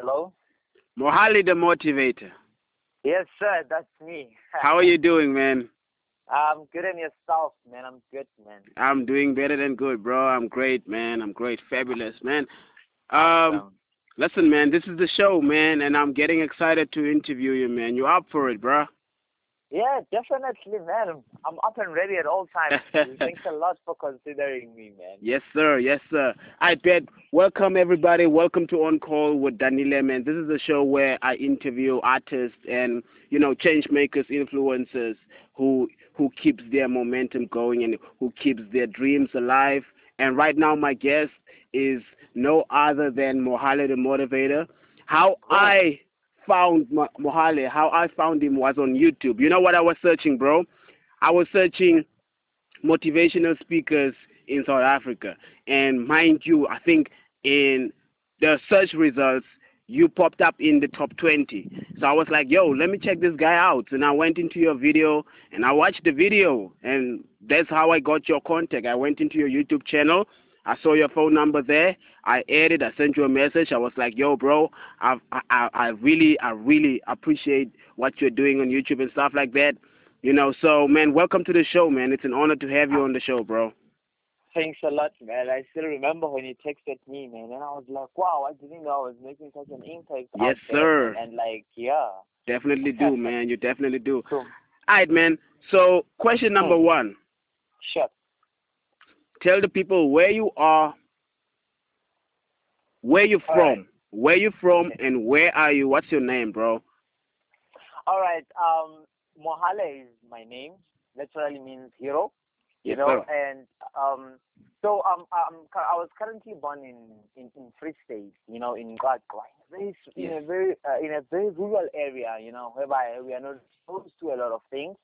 Hello? Mohale the Motivator. Yes, sir, that's me. How are you doing, man? I'm good in yourself, man. I'm good, man. I'm doing better than good, bro. I'm great, man. I'm great. Fabulous, man. Um, Awesome. listen, man, this is the show, man, and I'm getting excited to interview you, man. You up for it, bro? Yeah, definitely, man. I'm, up and ready at all times. Thanks a lot for considering me, man. Yes, sir. Yes, sir. I bet. Welcome, everybody. Welcome to On Call with Danile, man. This is a show where I interview artists and, you know, change makers, influencers who who keeps their momentum going and who keeps their dreams alive. And right now, my guest is no other than Mohale the Motivator. How I found Mo- Mohale, how I found him was on YouTube. You know what I was searching, bro? I was searching motivational speakers in South Africa. And mind you, I think in the search results, you popped up in the top 20. So I was like, yo, let me check this guy out. And I went into your video and I watched the video. And that's how I got your contact. I went into your YouTube channel. I saw your phone number there. I added. I sent you a message. I was like, "Yo, bro, I, I, I really, I really appreciate what you're doing on YouTube and stuff like that." You know, so man, welcome to the show, man. It's an honor to have you on the show, bro. Thanks a lot, man. I still remember when you texted me, man, and I was like, wow, I didn't know I was making such an impact. Yes, there, sir. man. And like, yeah. Definitely do, man. You definitely do. So, All right, man. So, question number one: sure. Tell the people where you are, where you from, right. where you from, and where are you? What's your name, bro? All right. Um, Mohale is my name. Literally means hero. You Yes, know, sir. and um, so um, I'm, I was currently born in in, in Free State. You know, in Godkwa, very s- in a very uh, in a very rural area. You know, whereby we are not exposed to a lot of things.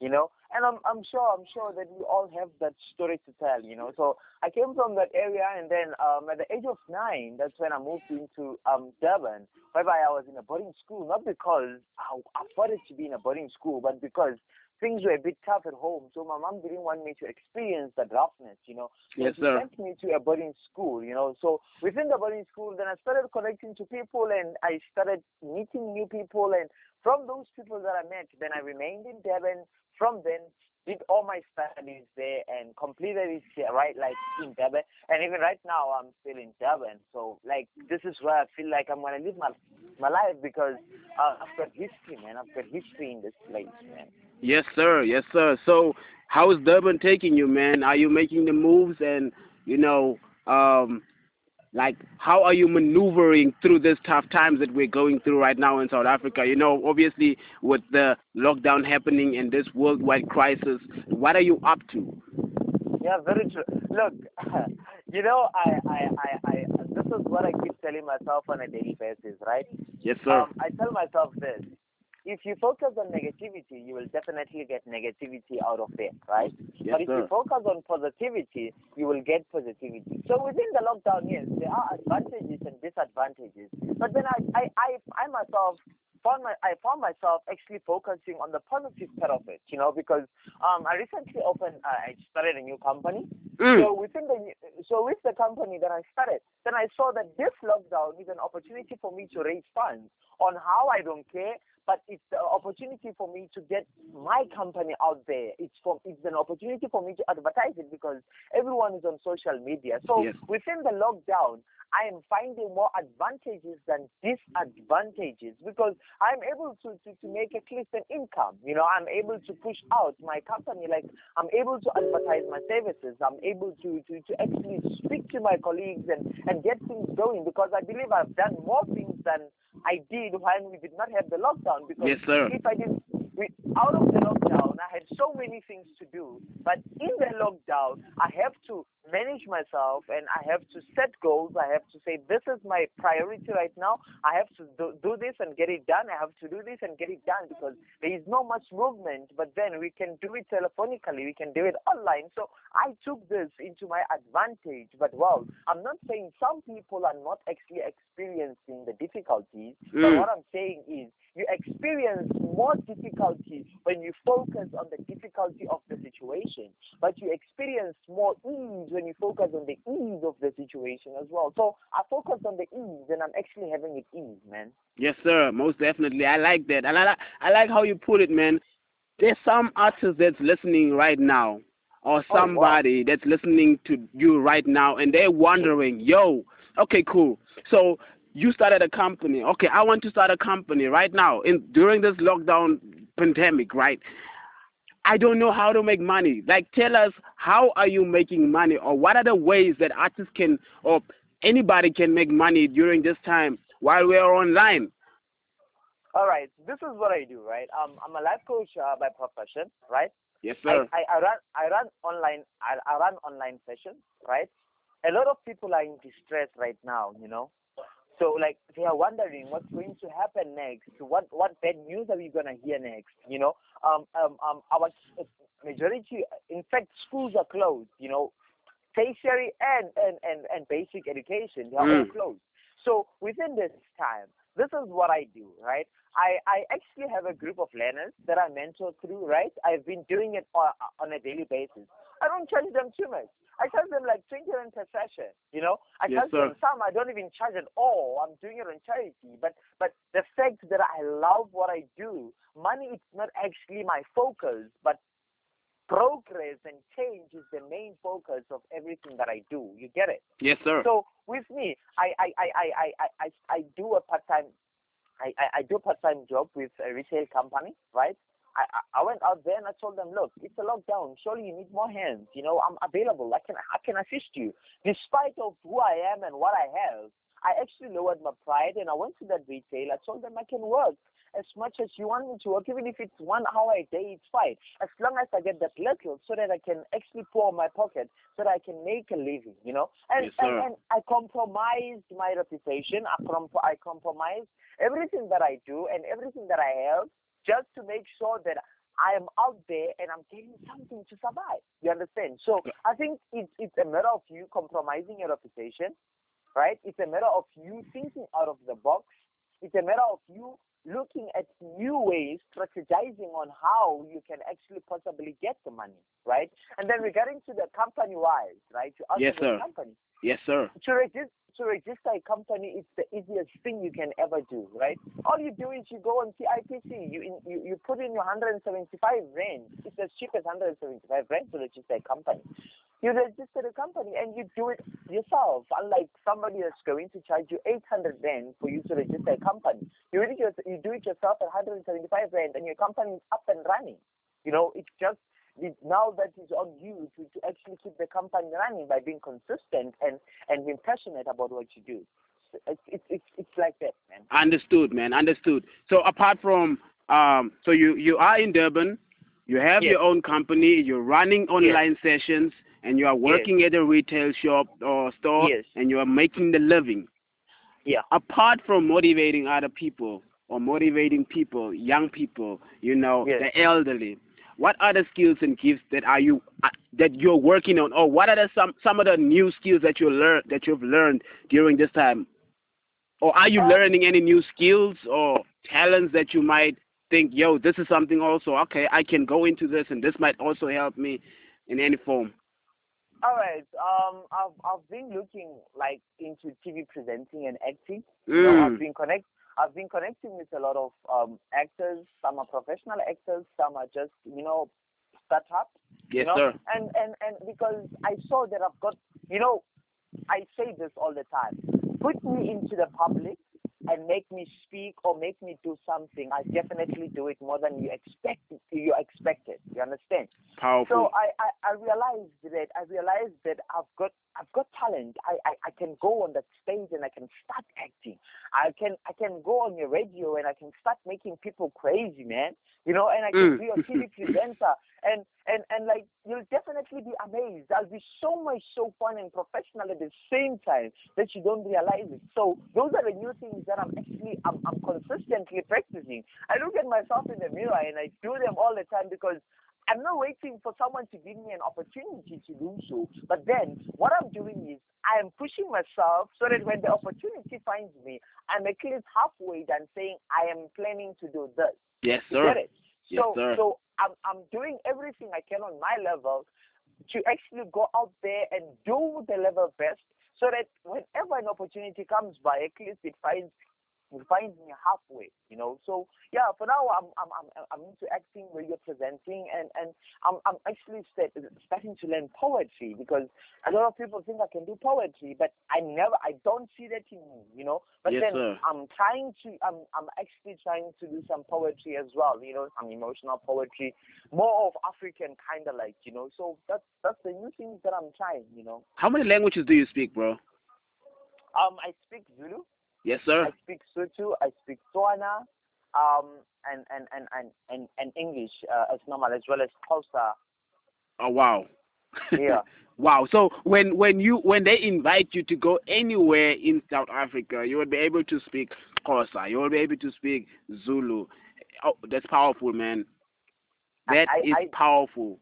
You know, and I'm I'm sure I'm sure that we all have that story to tell. You know, so I came from that area, and then um, at the age of nine, that's when I moved into um Durban, whereby I was in a boarding school, not because I afforded to be in a boarding school, but because things were a bit tough at home. So my mom didn't want me to experience that roughness, you know. So Yes, she sir. sent me to a boarding school, you know. So within the boarding school, then I started connecting to people and I started meeting new people. And from those people that I met, then I remained in Durban. From then, did all my studies there and completed it here, right, like in Durban. And even right now, I'm still in Durban. So like this is where I feel like I'm gonna live my my life because uh, I've got history, man. I've got history in this place, man. Yes, sir. Yes, sir. So, how is Durban taking you, man? Are you making the moves, and you know, um, like, how are you maneuvering through these tough times that we're going through right now in South Africa? You know, obviously with the lockdown happening and this worldwide crisis, what are you up to? Yeah, very true. Look, you know, I, I, I, I, this is what I keep telling myself on a daily basis, right? Yes, sir. Um, I tell myself this: if you focus on negativity, you will definitely get negativity out of it, right? yes, but if you focus on positivity, you will get positivity. So within the lockdown, yes, there are advantages and disadvantages. But then I, I, I, I myself found my, I found myself actually focusing on the positive part of it, you know, because um, I recently opened, uh, I started a new company. Mm. So within the, so with the company that I started, then I saw that this lockdown is an opportunity for me to raise funds on how I don't care, but it's the opportunity for me to get my company out there. It's for it's an opportunity for me to advertise it because everyone is on social media. So Yes. within the lockdown, I am finding more advantages than disadvantages because I'm able to, to, to make at least an income. You know, I'm able to push out my company, like I'm able to advertise my services. I'm able to, to, to actually speak to my colleagues and, and get things going because I believe I've done more things than I did when we did not have the lockdown. Because Yes, sir. if I did we, out of the lockdown, I had so many things to do. But in the lockdown, I have to manage myself and I have to set goals. I have to say, this is my priority right now. I have to do, do this and get it done. I have to do this and get it done because there is no much movement. But then we can do it telephonically, we can do it online. So I took this into my advantage. But well, I'm not saying some people are not actually experiencing the difficulties. But Mm. what I'm saying is, you experience more difficulty when you focus on the difficulty of the situation, but you experience more ease when you focus on the ease of the situation as well. So I focus on the ease, and I'm actually having it ease, man. Yes, sir. Most definitely. I like that, and I like I like how you put it, man. There's some artist that's listening right now, or somebody oh, wow. that's listening to you right now, and they're wondering, yo, okay, cool. So you started a company. Okay, I want to start a company right now in during this lockdown pandemic, right? I don't know how to make money. Like, tell us how are you making money, or what are the ways that artists can, or anybody can make money during this time while we are online? All right, this is what I do, right? Um, I'm a life coach uh, by profession, right? Yes, sir. I, I, I run I run online I, I run online sessions, right? A lot of people are in distress right now, you know. So like they are wondering what's going to happen next. What what bad news are we gonna hear next? You know, um um um our majority, in fact, schools are closed. You know, tertiary and and and, and basic education they are all Mm. closed. So within this time, this is what I do, right? I, I actually have a group of learners that I mentor through, right? I've been doing it on, on a daily basis. I don't charge them too much. I charge them like 20 rand per session, you know? I Yes, charge them some, I don't even charge at all. I'm doing it on charity. But, but the fact that I love what I do, money is not actually my focus, but progress and change is the main focus of everything that I do. You get it? Yes, sir. So with me, I I I I I I, I, I do a part time I, I, I do a part time job with a retail company, right? I, I went out there and I told them, look, it's a lockdown. Surely you need more hands. You know, I'm available. I can I can assist you, despite of who I am and what I have. I actually lowered my pride and I went to that retail. I told them I can work as much as you want me to work, even if it's one hour a day, it's fine. As long as I get that little so that I can actually pour my pocket so that I can make a living, you know? And, Yes, and, and I compromised my reputation. I, com- I compromised everything that I do and everything that I have just to make sure that I am out there and I'm getting something to survive. You understand? So I think it's, it's a matter of you compromising your reputation, right? It's a matter of you thinking out of the box. It's a matter of you looking at new ways, strategizing on how you can actually possibly get the money, right? And then regarding to the company wise, right? To ask Yes, sir. company Yes, sir. to register to register a company is the easiest thing you can ever do, right? All you do is you go on CIPC, you in, you, you put in your 175 rand. It's as cheap as 175 rand to register a company. You register the company and you do it yourself, unlike somebody that's going to charge you 800 rand for you to register a company. You, do it you do it yourself at 175 rand and your company is up and running. You know, it's just now that is on you to, to actually keep the company running by being consistent and, and being passionate about what you do. It's, it's, it's, it's like that, man. Understood, man. Understood. So apart from um, so you you are in Durban, you have Yes. your own company, you're running online sessions, and you are working at a retail shop or store, Yes. and you are making the living. Yeah. Apart from motivating other people or motivating people, young people, you know, Yes. the elderly, what other skills and gifts that are you uh, that you're working on, or what are the, some some of the new skills that you learn that you've learned during this time? Or are you Uh, learning any new skills or talents that you might think, yo, this is something also, okay, I can go into this and this might also help me in any form? All right. Um, I've I've been looking like into TV presenting and acting. You know, I've Mm. been connect. I've been connecting with a lot of um, actors. Some are professional actors. Some are just you know startup. Yes, you know? sir. And and and because I saw that I've got, you know, I say this all the time. Put me into the public and make me speak or make me do something. I definitely do it more than you expect. You expected. You understand? Powerful. So I, I, I realized that I realized that I've got I've got talent. I, I, I can go on that stage and I can start acting. I can I can go on your radio and I can start making people crazy, man. You know, and I can Mm. be a TV presenter and, and and like you'll definitely be amazed. I'll be so much so fun and professional at the same time that you don't realize it. So those are the new things that I'm actually I'm, I'm consistently practicing. I look at myself in the mirror and I do them all the time because I'm not waiting for someone to give me an opportunity to do so. But then what I'm doing is I am pushing myself so that when the opportunity finds me, I'm at least halfway than saying I am planning to do this. Yes, You sir. get it? Yes, so sir. so I'm I'm doing everything I can on my level to actually go out there and do the level best so that whenever an opportunity comes by, at least it finds it finds me halfway, you know. So yeah, for now I'm I'm I'm, I'm into acting, radio presenting, and and I'm I'm actually start, starting to learn poetry because a lot of people think I can do poetry, but I never I don't see that in me, you know. But Yes, then sir. I'm trying to I'm I'm actually trying to do some poetry as well, you know, some emotional poetry, more of African kind of like, you know. So that's that's the new things that I'm trying, you know. How many languages do you speak, bro? Um, I speak Zulu. Yes, sir. I speak Sotho, I speak Tswana, um, and, and, and, and, and, and English uh, as normal, as well as Xhosa. Oh wow. Yeah. wow. So when when you when they invite you to go anywhere in South Africa, you will be able to speak Xhosa. You will be able to speak Zulu. Oh, that's powerful, man. That I- is I- powerful.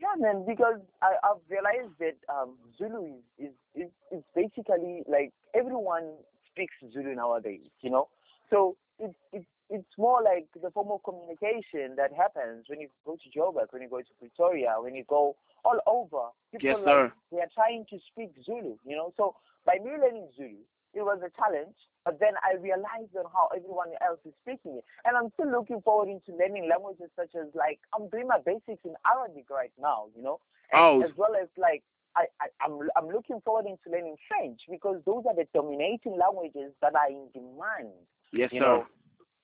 Yeah, man, because I, I've realized that um, Zulu is, is, is, is basically like everyone speaks Zulu nowadays, you know? So it's, it's, it's more like the form of communication that happens when you go to Joburg, when you go to Pretoria, when you go all over. People Yes, like, sir. they are trying to speak Zulu, you know? So by me learning Zulu, it was a challenge, but then I realized on how everyone else is speaking it. And I'm still looking forward into learning languages such as like I'm doing my basics in Arabic right now, you know, Oh. as well as like I, I I'm I'm looking forward into learning French because those are the dominating languages that are in demand. Yes, you sir. know.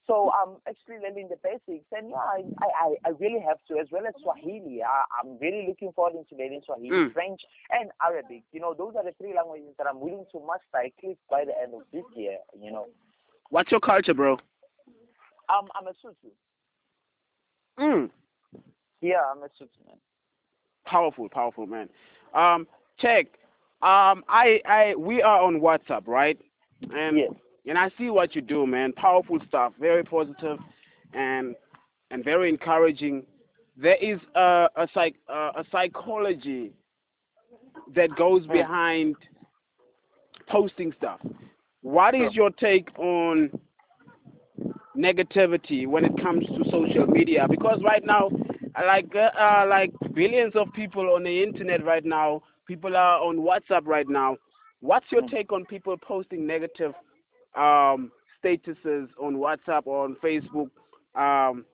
So I'm actually learning the basics, and yeah, I, I, I really have to, as well as Swahili. I, I'm really looking forward into learning Swahili, Mm. French, and Arabic. You know, those are the three languages that I'm willing to master at least by the end of this year. You know, What's your culture, bro? um, I'm a Sotho. Mm. Yeah, I'm a Sotho man. Powerful, powerful, man. Um, check. Um, I, I, we are on WhatsApp, right? And Yes. and I see what you do, man. Powerful stuff, very positive, and and very encouraging. There is a a psych uh, a psychology that goes Hmm. behind posting stuff. What is your take on negativity when it comes to social media? Because right now, like uh, uh, like billions of people on the internet right now, people are on WhatsApp right now. What's your Hmm. take on people posting negative um, statuses on WhatsApp or on Facebook? Um,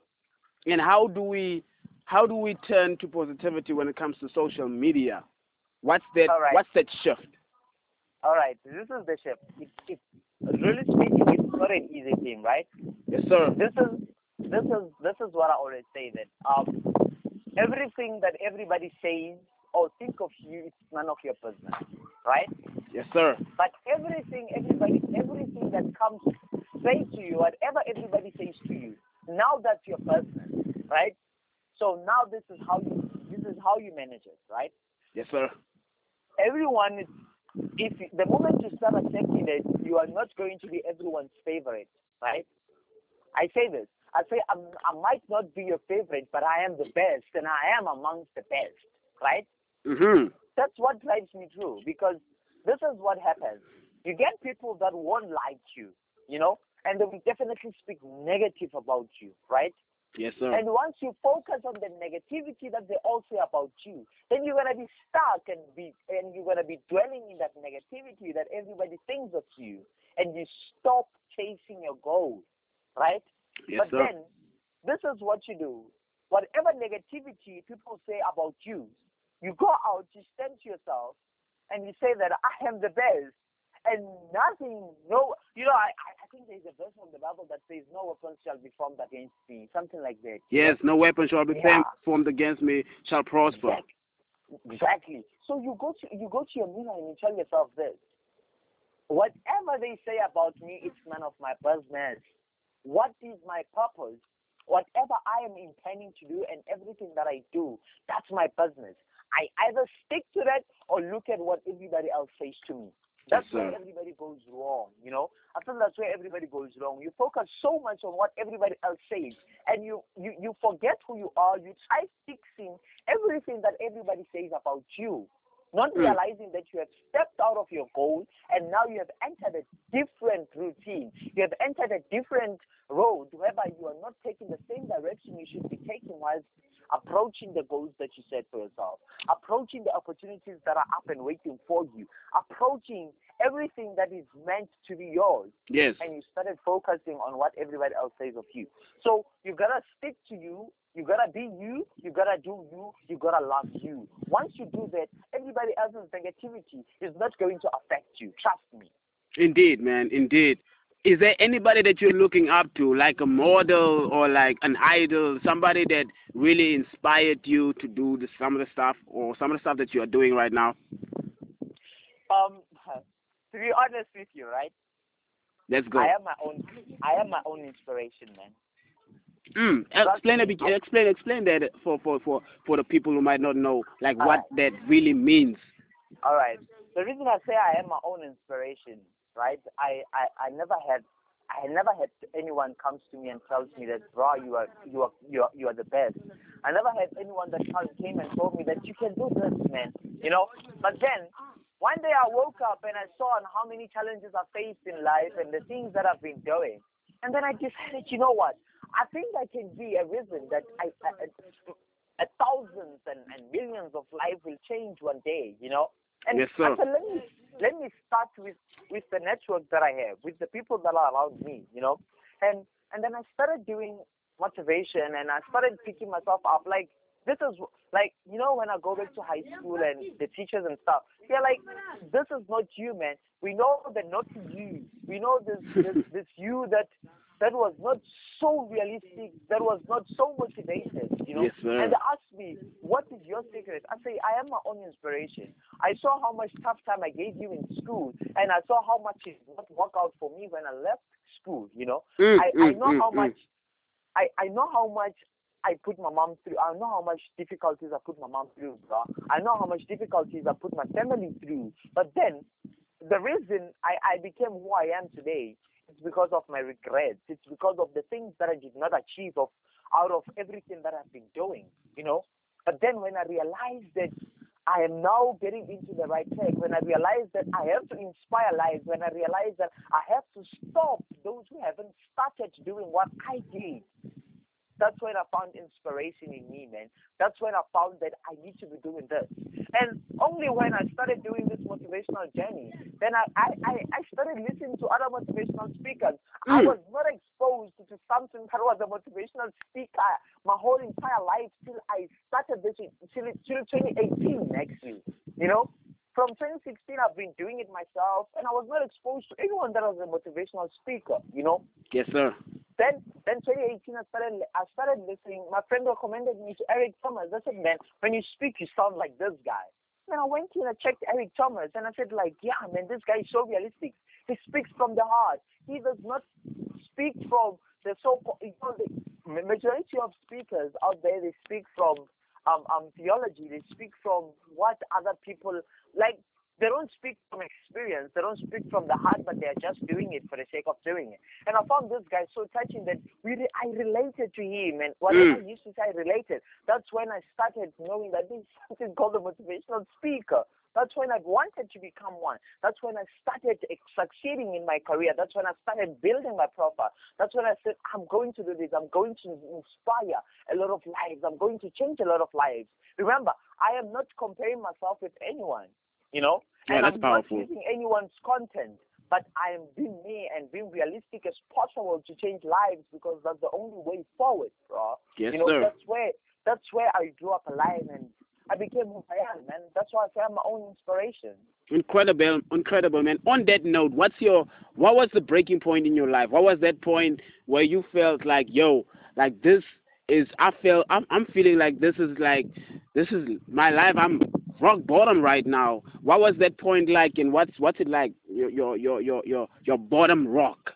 and how do we how do we turn to positivity when it comes to social media? What's that? Right. What's that shift? All right, this is the shift. It, it, really speaking, it's not an easy thing, right? Yes, sir. This is this is this is what I always say that um everything that everybody says or think of you, it's none of your business, right? Yes, sir. But everything, everybody, everything that comes say to you, whatever everybody says to you, now that's your business, right? So now this is how you this is how you manage it, right? Yes, sir. Everyone is if the moment you start accepting it, you are not going to be everyone's favorite, right? I say this. I say I'm, I might not be your favorite, but I am the best, and I am amongst the best, right? Mhm. that's what drives me through because this is what happens. You get people that won't like you, you know, and they will definitely speak negative about you, right? Yes, sir. And once you focus on the negativity that they all say about you, then you're gonna be stuck and be and you're gonna be dwelling in that negativity that everybody thinks of you, and you stop chasing your goals, right? Yes, but sir. then, this is what you do. Whatever negativity people say about you, you go out, you stand to yourself, and you say that I am the best, and nothing, no, you know, I, I think there's a verse from the Bible that says, "No weapon shall be formed against me," something like that. Yes, no weapon shall be Yeah. formed against me shall prosper. Exactly. Exactly. So you go to you go to your mirror and you tell yourself this: whatever they say about me, it's none of my business. What is my purpose? Whatever I am intending to do and everything that I do, that's my business. I either stick to that or look at what everybody else says to me. That's Yes, where everybody goes wrong, you know. I feel that's where everybody goes wrong. You focus so much on what everybody else says, and you you you forget who you are. You try fixing everything that everybody says about you. Not Mm. realizing that you have stepped out of your goal and now you have entered a different routine. You have entered a different road whereby you are not taking the same direction you should be taking whilst approaching the goals that you set for yourself, approaching the opportunities that are up and waiting for you, approaching everything that is meant to be yours Yes. and you started focusing on what everybody else says of you. So you gotta stick to you, you gotta be you, you gotta do you, you gotta love you. Once you do that, everybody else's negativity is not going to affect you. Trust me. Indeed, man. Indeed. Is there anybody that you're looking up to, like a model or like an idol, somebody that really inspired you to do the, some of the stuff or some of the stuff that you are doing right now? Um to be honest with you, right? Let's go. I am my own I am my own inspiration, man. Mm, explain a bit, explain explain that for, for, for, for the people who might not know like what that really means. All right. The reason I say I am my own inspiration, right? I, I, I never had I never had anyone comes to me and tells me that, bro, you are you are you are you are the best. I never had anyone that came and told me that you can do this, man. You know. But then one day I woke up and I saw how many challenges I faced in life and the things that I've been doing, and then I decided, you know what? I think I can be a reason that I, I, I a thousands and, and millions of lives will change one day. You know. And Yes, sir. Said, let me let me start with with the network that I have, with the people that are around me, you know. And and then I started doing motivation, and I started picking myself up. Like this is like you know when I go back to high school and the teachers and stuff, they're like, this is not you, man. We know the not you. We know this this, this you that that was not so realistic, that was not so motivated, you know. Yes. And they asked me, what is your secret? I say, I am my own inspiration. I saw how much tough time I gave you in school, and I saw how much it did not work out for me when I left school, you know. Mm, I, I mm, know mm, how mm. much, I, I know how much I put my mom through. I know how much difficulties I put my mom through, bro. I know how much difficulties I put my family through. But then, the reason I, I became who I am today is because of my regrets. It's because of the things that I did not achieve of out of everything that I've been doing, you know. But then when I realized that I am now getting into the right track, when I realized that I have to inspire lives, when I realized that I have to stop those who haven't started doing what I did, that's when I found inspiration in me, man. That's when I found that I need to be doing this. And only when I started doing this motivational journey, then I, I, I, started listening to other motivational speakers. I Mm. was not exposed to something that was a motivational speaker my whole entire life till I started this till, till 2018, actually. You know? From 2016, I've been doing it myself, and I was not exposed to anyone that was a motivational speaker, you know? Yes, sir. Then, then 2018, I started, I started listening. My friend recommended me to Eric Thomas. I said, man, when you speak, you sound like this guy. Then I went in and checked Eric Thomas, and I said, like, yeah, man, this guy is so realistic. He speaks from the heart. He does not speak from the so you know, the majority of speakers out there. They speak from um, um theology. They speak from what other people like. They don't speak from experience. They don't speak from the heart, but they are just doing it for the sake of doing it. And I found this guy so touching that we re- I related to him, and whatever mm. I used to say, I related. That's when I started knowing that there's something called a motivational speaker. That's when I wanted to become one. That's when I started succeeding in my career. That's when I started building my profile. That's when I said, I'm going to do this. I'm going to inspire a lot of lives. I'm going to change a lot of lives. Remember, I am not comparing myself with anyone, you know? Yeah, and that's I'm powerful. not using anyone's content. But I am being me and being realistic as possible to change lives because that's the only way forward, bro. Yes, you know, sir. that's where that's where I grew up alive and I became who I am, man. That's why I say I'm my own inspiration. Incredible, incredible, man. On that note, what's your, what was the breaking point in your life? What was that point where you felt like, yo, like this is, I feel, I'm, I'm feeling like this is like, this is my life. I'm rock bottom right now. What was that point like, and what's, what's it like? Your, your, your, your, your, your bottom rock.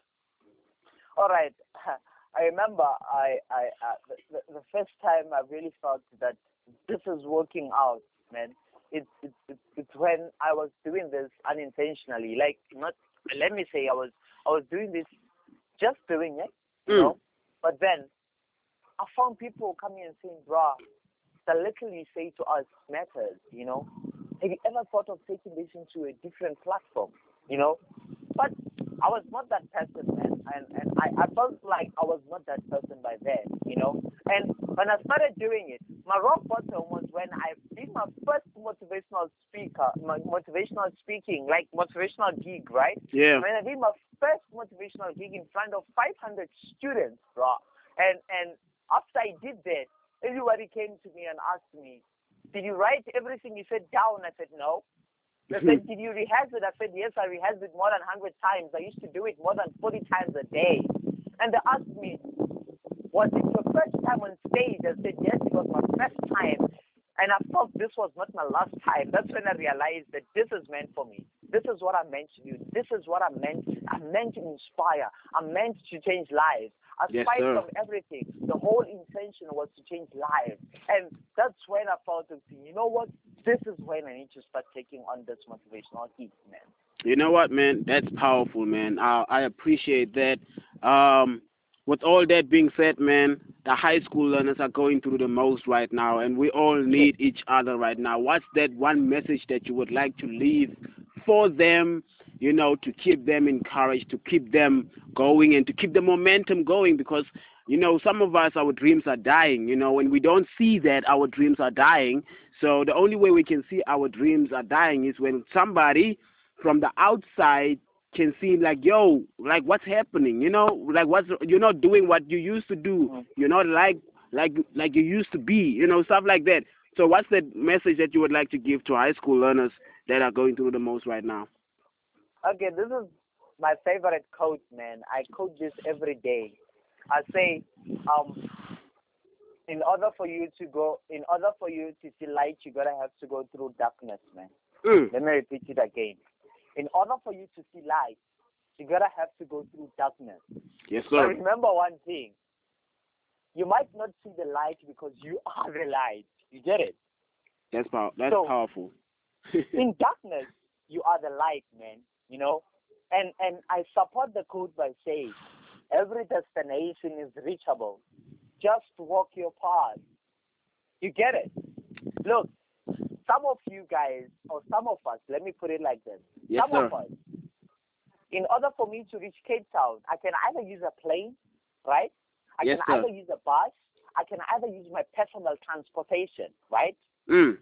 All right. I remember I, I uh, the, the, first time I really felt that this is working out, man. It's it's it's it's when I was doing this unintentionally. Like not let me say I was I was doing this just doing it, you Mm. know. But then I found people coming and saying, "Bruh, little you say to us matters, you know. Have you ever thought of taking this into a different platform, you know? But I was not that person, man. And, and I, I felt like I was not that person by then, you know. And when I started doing it, my rock bottom was when I did my first motivational speaker, my motivational speaking, like motivational gig, right? Yeah. When I did my first motivational gig in front of 500 students, bro. And and after I did that, everybody came to me and asked me, "Did you write everything you said down?" I said, "No." They said, Did you rehearse it? I said, Yes, I rehearsed it more than 100 times. I used to do it more than 40 times a day. And they asked me, Was it your first time on stage? I said, Yes, it was my first time. And I thought this was not my last time. That's when I realized that this is meant for me. This is what I'm meant to do. This is what I'm meant. I'm meant to inspire. I'm meant to change lives. Yes, Aside sir. from everything, the whole intention was to change lives. And that's when I felt, you know what? This is when I need to start taking on this motivational heat, man. You know what, man? That's powerful, man. I, I appreciate that. Um, with all that being said, man, the high school learners are going through the most right now, and we all need each other right now. What's that one message that you would like to leave for them, you know, to keep them encouraged, to keep them going, and to keep the momentum going? Because, you know, some of us, our dreams are dying, you know, when we don't see that our dreams are dying. So the only way we can see our dreams are dying is when somebody from the outside can see like yo like what's happening you know like what's you're not doing what you used to do Mhm. you're not like like like you used to be you know stuff like that so what's the message that you would like to give to high school learners that are going through the most right now Okay, this is my favorite quote, man. I quote this every day. I say, um, in order for you to go, in order for you to see light, you gotta have to go through darkness, man. mm. Let me repeat it again. In order for you to see light, you gotta have to go through darkness. yes But sir remember one thing. You might not see the light because you are the light. You get it? that's pow- that's So- powerful in darkness, you are the light, man. You know, and and I support the quote by saying, every destination is reachable. Just walk your path. You get it? Look, some of you guys, or some of us, let me put it like this. yes some sir of us, in order for me to reach Cape Town, I can either use a plane, right? I Yes, can sir. either use a bus. I can either use my personal transportation, right? mm.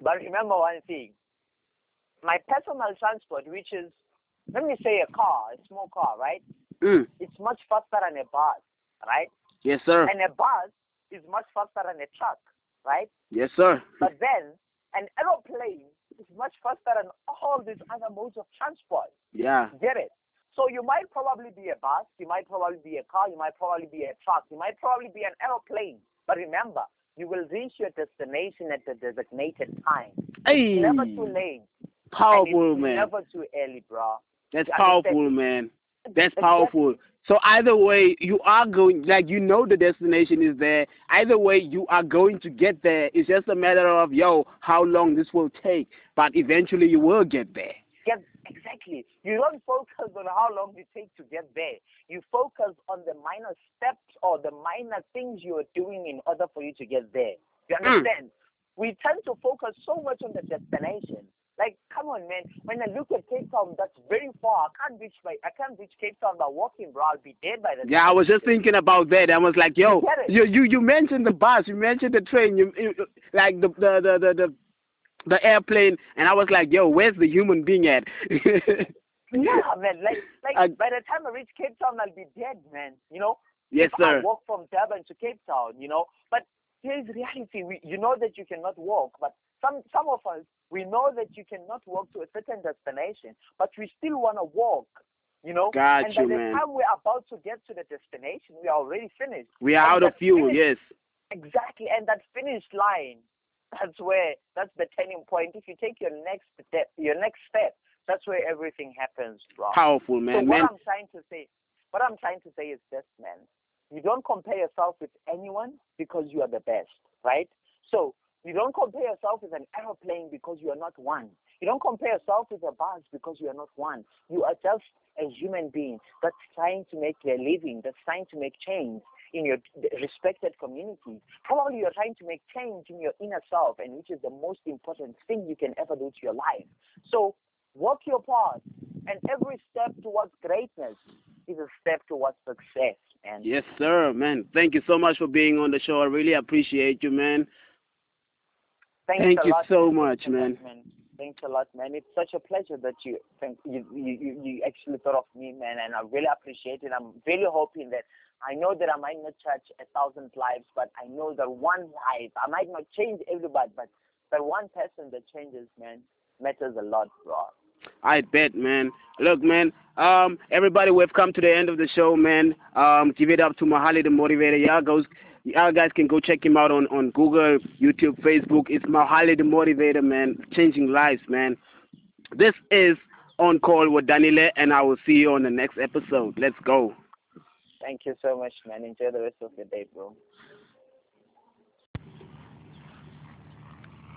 But remember one thing. My personal transport, which is, let me say a car, a small car, right? Mm. It's much faster than a bus, right? yes sir And a bus is much faster than a truck, right? yes sir But then an aeroplane is much faster than all these other modes of transport. yeah Get it? So you might probably be a bus, you might probably be a car, you might probably be a truck, you might probably be an aeroplane. But remember, you will reach your destination at the designated time. hey Never too late. powerful it's man Never too early, bro. That's You powerful, man. That's powerful. So either way, you are going like you know the destination is there. Either way, you are going to get there. It's just a matter of yo, how long this will take. But eventually, you will get there. Get exactly. You don't focus on how long it takes to get there. You focus on the minor steps or the minor things you are doing in order for you to get there. You Mm. understand? We tend to focus so much on the destination. Like, come on, man. When I look at Cape Town, that's very far. I can't reach by I can't reach Cape Town by walking, bro. I'll be dead by the time Yeah, I was just thinking about that. I was like, yo, You you you you mentioned the bus, you mentioned the train, you, you like the the the the. the the airplane and I was like, yo, where's the human being at? Yeah, man. Like, like I- by the time I reach Cape Town, I'll be dead, man. You know. Yes, sir. I walk from Durban to Cape Town, you know. But here's reality. We, you know that you cannot walk, but some some of us we know that you cannot walk to a certain destination, but we still want to walk. You know. Got and you, by the man. time we're about to get to the destination, we are already finished. We are and out of fuel, yes. Exactly, and that finish line, that's where that's the turning point. If you take your next step, your next step, that's where everything happens, bro. Powerful, man. So man. what. I'm trying to say, what I'm trying to say is this, man. You don't compare yourself with anyone because you are the best, right? So you don't compare yourself with an aeroplane because you are not one. You don't compare yourself with a bus because you are not one. You are just a human being that's trying to make their living, that's trying to make change. in your respected community. Probably you're trying to make change in your inner self, and which is the most important thing you can ever do to your life. So walk your path, and every step towards greatness is a step towards success. And yes, sir, man. Thank you so much for being on the show. I really appreciate you, man. Thanks Thank you lot. so much, man. man. Thanks a lot, man. It's such a pleasure that you think you, you you you actually thought of me, man, and I really appreciate it. I'm really hoping that I know that I might not touch a thousand lives, but I know that one life I might not change everybody, but that one person that changes, man, matters a lot, bro. I bet, man. Look, man. Um, everybody, we've come to the end of the show, man. Um, give it up to Mohale the Motivator. Y'all goes, y'all guys can go check him out on on Google, YouTube, Facebook. It's Mohale the Motivator, man. Changing lives, man. This is on call with Danile, and I will see you on the next episode. Let's go. Thank you so much, man. Enjoy the rest of your day, bro.